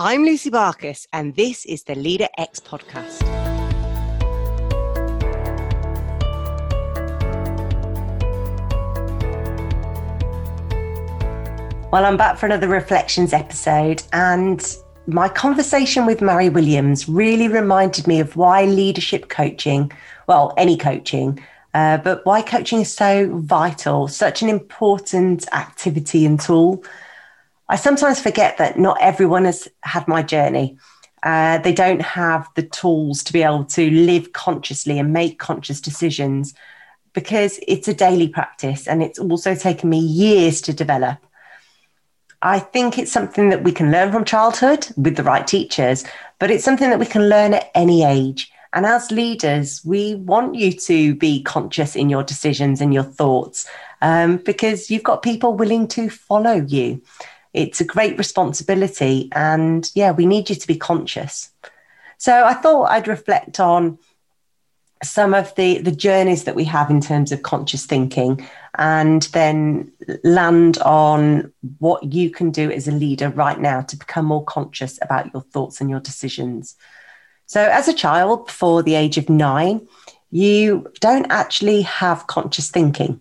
I'm Lucy Barkas, and this is the Leader X podcast. Well, I'm back for another Reflections episode, and my conversation with Mari Williams really reminded me of why leadership coaching, well, any coaching, uh, but why coaching is so vital, such an important activity and tool. I sometimes forget that not everyone has had my journey. Uh, they don't have the tools to be able to live consciously and make conscious decisions because it's a daily practice and it's also taken me years to develop. I think it's something that we can learn from childhood with the right teachers, but it's something that we can learn at any age. And as leaders, we want you to be conscious in your decisions and your thoughts um, because you've got people willing to follow you. It's a great responsibility. And yeah, we need you to be conscious. So I thought I'd reflect on some of the, the journeys that we have in terms of conscious thinking and then land on what you can do as a leader right now to become more conscious about your thoughts and your decisions. So, as a child before the age of nine, you don't actually have conscious thinking.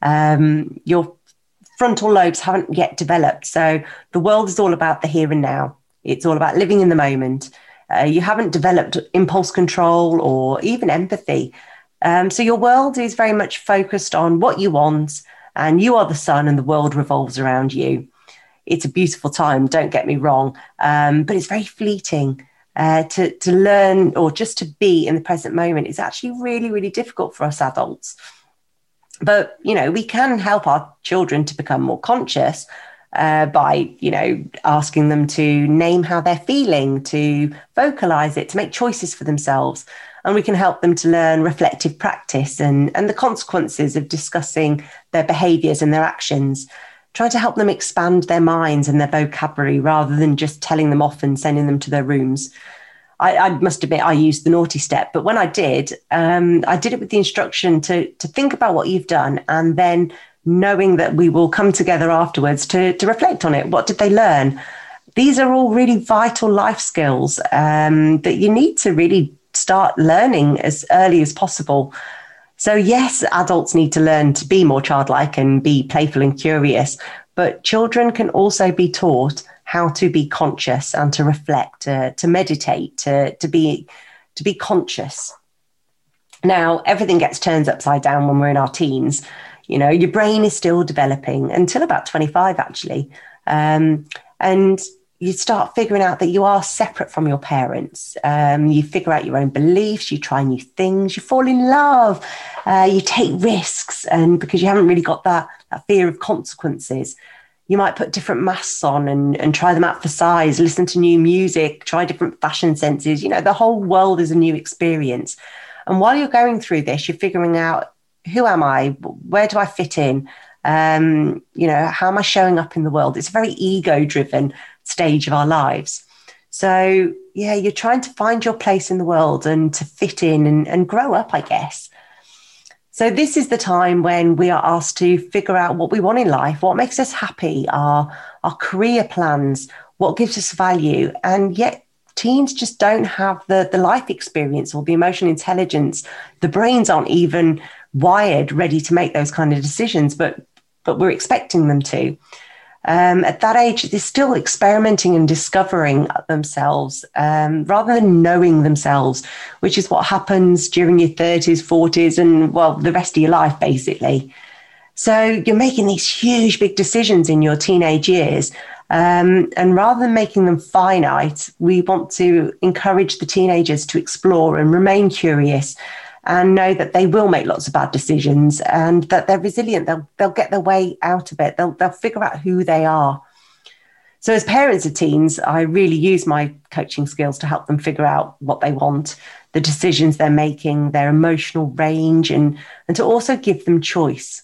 Um, your frontal lobes haven't yet developed. So, the world is all about the here and now, it's all about living in the moment. Uh, you haven't developed impulse control or even empathy. Um, so your world is very much focused on what you want, and you are the sun, and the world revolves around you. It's a beautiful time, don't get me wrong, um, but it's very fleeting. Uh, to, to learn or just to be in the present moment is actually really, really difficult for us adults. But, you know, we can help our children to become more conscious uh, by, you know, asking them to name how they're feeling, to vocalize it, to make choices for themselves. And we can help them to learn reflective practice and, and the consequences of discussing their behaviors and their actions. Trying to help them expand their minds and their vocabulary rather than just telling them off and sending them to their rooms I, I must admit I used the naughty step, but when I did, um, I did it with the instruction to to think about what you've done and then knowing that we will come together afterwards to to reflect on it. What did they learn? These are all really vital life skills um, that you need to really start learning as early as possible. So, yes, adults need to learn to be more childlike and be playful and curious, but children can also be taught how to be conscious and to reflect, uh, to meditate, to, to, be, to be conscious. Now, everything gets turned upside down when we're in our teens. You know, your brain is still developing until about 25, actually. Um, and you start figuring out that you are separate from your parents. Um, you figure out your own beliefs, you try new things, you fall in love, uh, you take risks, and because you haven't really got that, that fear of consequences, you might put different masks on and, and try them out for size, listen to new music, try different fashion senses. You know, the whole world is a new experience. And while you're going through this, you're figuring out who am I? Where do I fit in? Um, you know, how am I showing up in the world? It's a very ego driven stage of our lives. So, yeah, you're trying to find your place in the world and to fit in and, and grow up, I guess. So, this is the time when we are asked to figure out what we want in life, what makes us happy, our, our career plans, what gives us value. And yet, teens just don't have the, the life experience or the emotional intelligence. The brains aren't even wired ready to make those kind of decisions, but, but we're expecting them to um, at that age, they're still experimenting and discovering themselves um, rather than knowing themselves, which is what happens during your 30s, 40s, and well, the rest of your life, basically. So you're making these huge, big decisions in your teenage years. Um, and rather than making them finite, we want to encourage the teenagers to explore and remain curious and know that they will make lots of bad decisions and that they're resilient. They'll, they'll get their way out of it. They'll, they'll figure out who they are. So, as parents of teens, I really use my coaching skills to help them figure out what they want, the decisions they're making, their emotional range, and, and to also give them choice.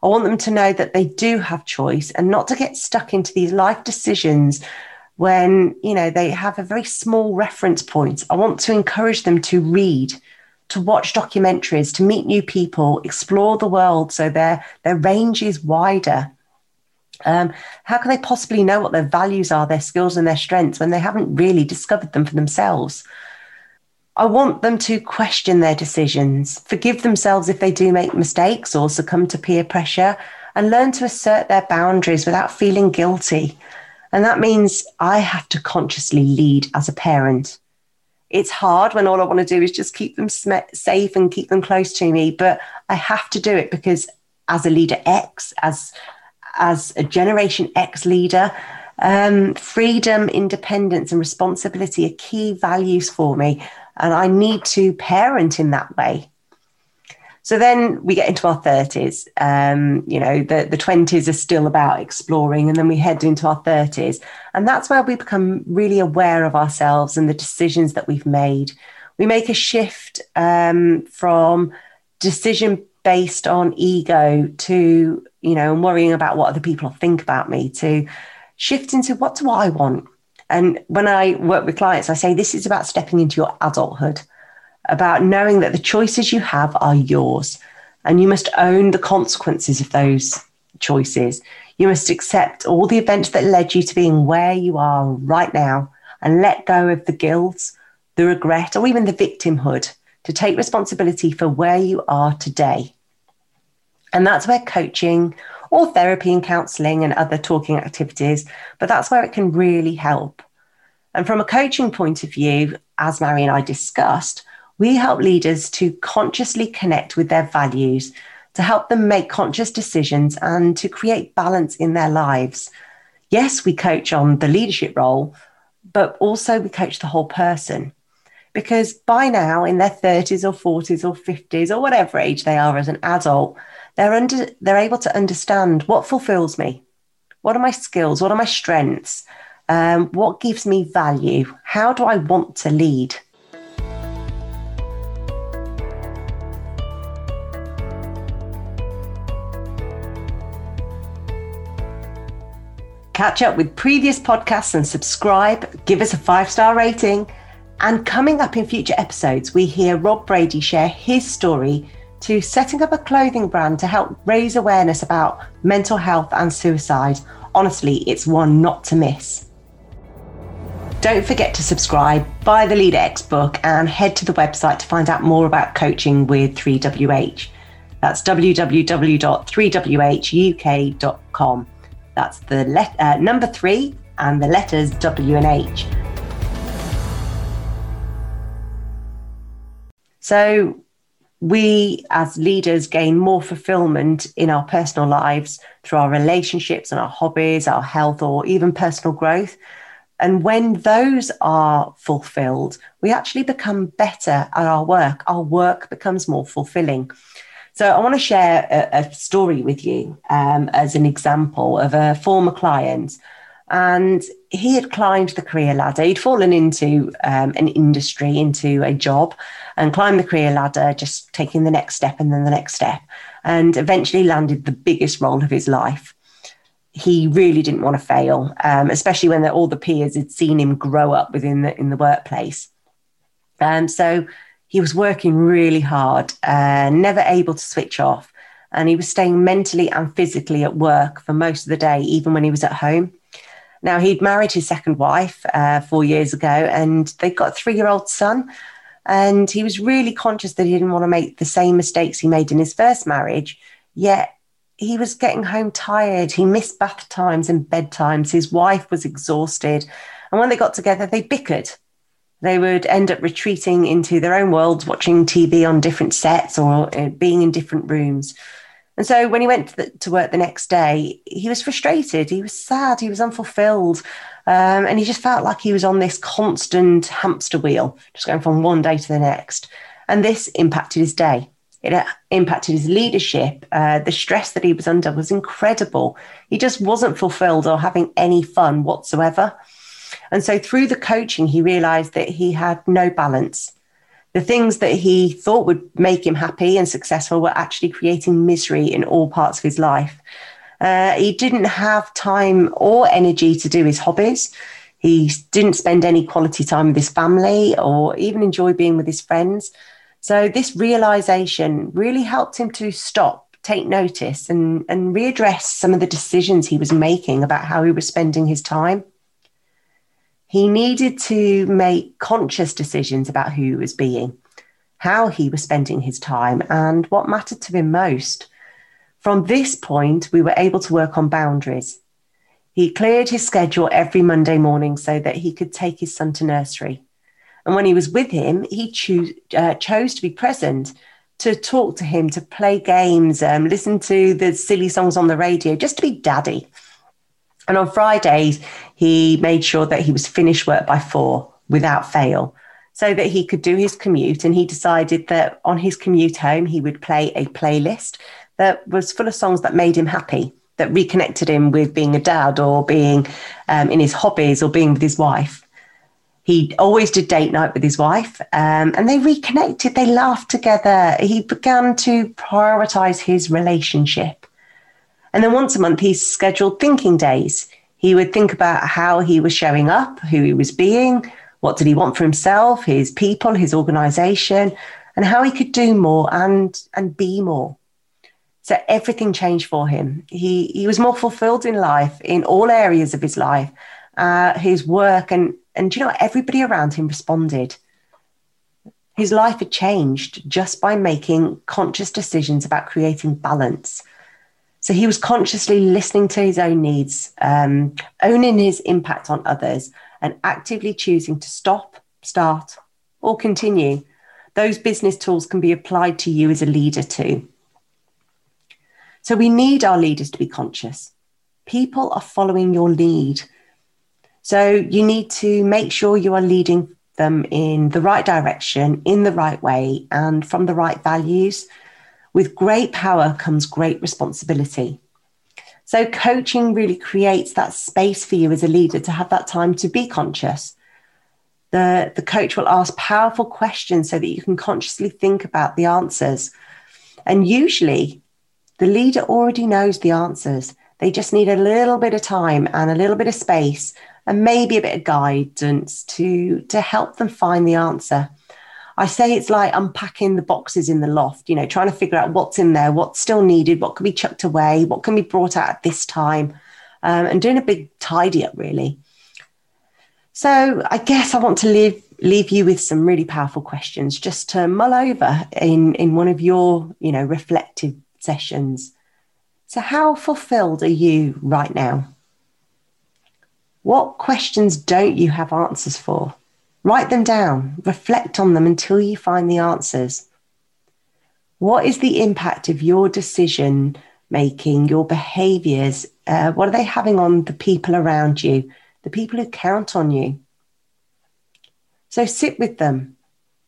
I want them to know that they do have choice and not to get stuck into these life decisions when you know they have a very small reference point. I want to encourage them to read, to watch documentaries, to meet new people, explore the world so their, their range is wider. Um, how can they possibly know what their values are, their skills, and their strengths when they haven't really discovered them for themselves? I want them to question their decisions, forgive themselves if they do make mistakes or succumb to peer pressure, and learn to assert their boundaries without feeling guilty. And that means I have to consciously lead as a parent. It's hard when all I want to do is just keep them safe and keep them close to me, but I have to do it because as a leader X, as as a Generation X leader, um, freedom, independence, and responsibility are key values for me. And I need to parent in that way. So then we get into our 30s. Um, you know, the, the 20s are still about exploring, and then we head into our 30s. And that's where we become really aware of ourselves and the decisions that we've made. We make a shift um, from decision based on ego to, you know, worrying about what other people think about me to shift into what do I want? And when I work with clients, I say this is about stepping into your adulthood, about knowing that the choices you have are yours and you must own the consequences of those choices. You must accept all the events that led you to being where you are right now and let go of the guilt, the regret, or even the victimhood to take responsibility for where you are today. And that's where coaching or therapy and counseling and other talking activities, but that's where it can really help. And from a coaching point of view, as Mari and I discussed, we help leaders to consciously connect with their values, to help them make conscious decisions and to create balance in their lives. Yes, we coach on the leadership role, but also we coach the whole person. Because by now, in their 30s or 40s or 50s or whatever age they are as an adult, they're under they're able to understand what fulfills me. What are my skills? What are my strengths? Um, what gives me value? How do i want to lead catch up with previous podcasts and subscribe give us a five star rating and coming up in future episodes we hear rob brady share his story to setting up a clothing brand to help raise awareness about mental health and suicide. Honestly, it's one not to miss. Don't forget to subscribe, buy the Leader X book, and head to the website to find out more about coaching with 3WH. That's www.3whuk.com. That's the let, uh, number three and the letters W and H. So, we as leaders gain more fulfillment in our personal lives through our relationships and our hobbies, our health, or even personal growth. And when those are fulfilled, we actually become better at our work. Our work becomes more fulfilling. So, I want to share a, a story with you um, as an example of a former client. And he had climbed the career ladder. He'd fallen into um, an industry, into a job, and climbed the career ladder, just taking the next step and then the next step, and eventually landed the biggest role of his life. He really didn't want to fail, um, especially when all the peers had seen him grow up within the in the workplace. And so he was working really hard, uh, never able to switch off, and he was staying mentally and physically at work for most of the day, even when he was at home. Now, he'd married his second wife uh, four years ago, and they've got a three year old son. And he was really conscious that he didn't want to make the same mistakes he made in his first marriage. Yet he was getting home tired. He missed bath times and bedtimes. His wife was exhausted. And when they got together, they bickered. They would end up retreating into their own worlds, watching TV on different sets or uh, being in different rooms. And so when he went to, the, to, work the next day, he was frustrated. He was sad. He was unfulfilled. Um, and he just felt like he was on this constant hamster wheel, just going from one day to the next. And this impacted his day. It uh, impacted his leadership. Uh, the stress that he was under was incredible. He just wasn't fulfilled or having any fun whatsoever. And so through the coaching, he realized that he had no balance. The things that he thought would make him happy and successful were actually creating misery in all parts of his life. Uh, he didn't have time or energy to do his hobbies. He didn't spend any quality time with his family or even enjoy being with his friends. So, this realization really helped him to stop, take notice and, and readdress some of the decisions he was making about how he was spending his time. He needed to make conscious decisions about who he was being, how he was spending his time, and what mattered to him most. From this point, we were able to work on boundaries. He cleared his schedule every Monday morning so that he could take his son to nursery. And when he was with him, he choose, uh, chose to be present, to talk to him, to play games, um, listen to the silly songs on the radio, just to be daddy. And on Fridays, he made sure that he was finished work by four without fail so that he could do his commute. And he decided that on his commute home, he would play a playlist that was full of songs that made him happy, that reconnected him with being a dad or being um, in his hobbies or being with his wife. He always did date night with his wife um, and they reconnected. They laughed together. He began to prioritize his relationship. And then once a month, he scheduled thinking days. He would think about how he was showing up, who he was being, what did he want for himself, his people, his organization, and how he could do more and, and be more. So everything changed for him. He, he was more fulfilled in life, in all areas of his life, uh, his work, and and you know? Everybody around him responded. His life had changed just by making conscious decisions about creating balance. So he was consciously listening to his own needs, um, owning his impact on others, and actively choosing to stop, start, or continue. Those business tools can be applied to you as a leader too. So we need our leaders to be conscious. People are following your lead. So you need to make sure you are leading them in the right direction, in the right way, and from the right values. With great power comes great responsibility. So, coaching really creates that space for you as a leader to have that time to be conscious. The, the coach will ask powerful questions so that you can consciously think about the answers. And usually, the leader already knows the answers. They just need a little bit of time and a little bit of space and maybe a bit of guidance to to help them find the answer. I say it's like unpacking the boxes in the loft, you know, trying to figure out what's in there, what's still needed, what can be chucked away, what can be brought out at this time, um, and doing a big tidy up, really. So I guess I want to leave leave you with some really powerful questions just to mull over in in one of your, you know, reflective sessions. So how fulfilled are you right now? What questions don't you have answers for? Write them down, reflect on them until you find the answers. What is the impact of your decision making, your behaviors? Uh, what are they having on the people around you, the people who count on you? So sit with them,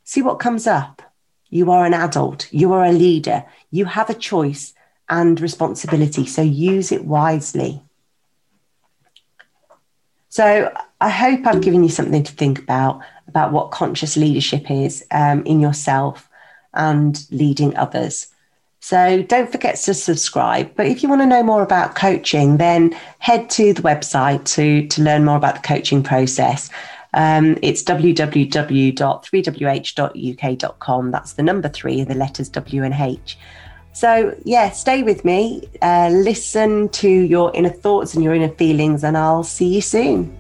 see what comes up. You are an adult, you are a leader, you have a choice and responsibility, so use it wisely. So I hope I've given you something to think about about what conscious leadership is um, in yourself and leading others. So don't forget to subscribe. But if you want to know more about coaching, then head to the website to, to learn more about the coaching process. Um, it's www.3wh.uk.com. That's the number three, the letters W and H. So, yeah, stay with me, uh, listen to your inner thoughts and your inner feelings, and I'll see you soon.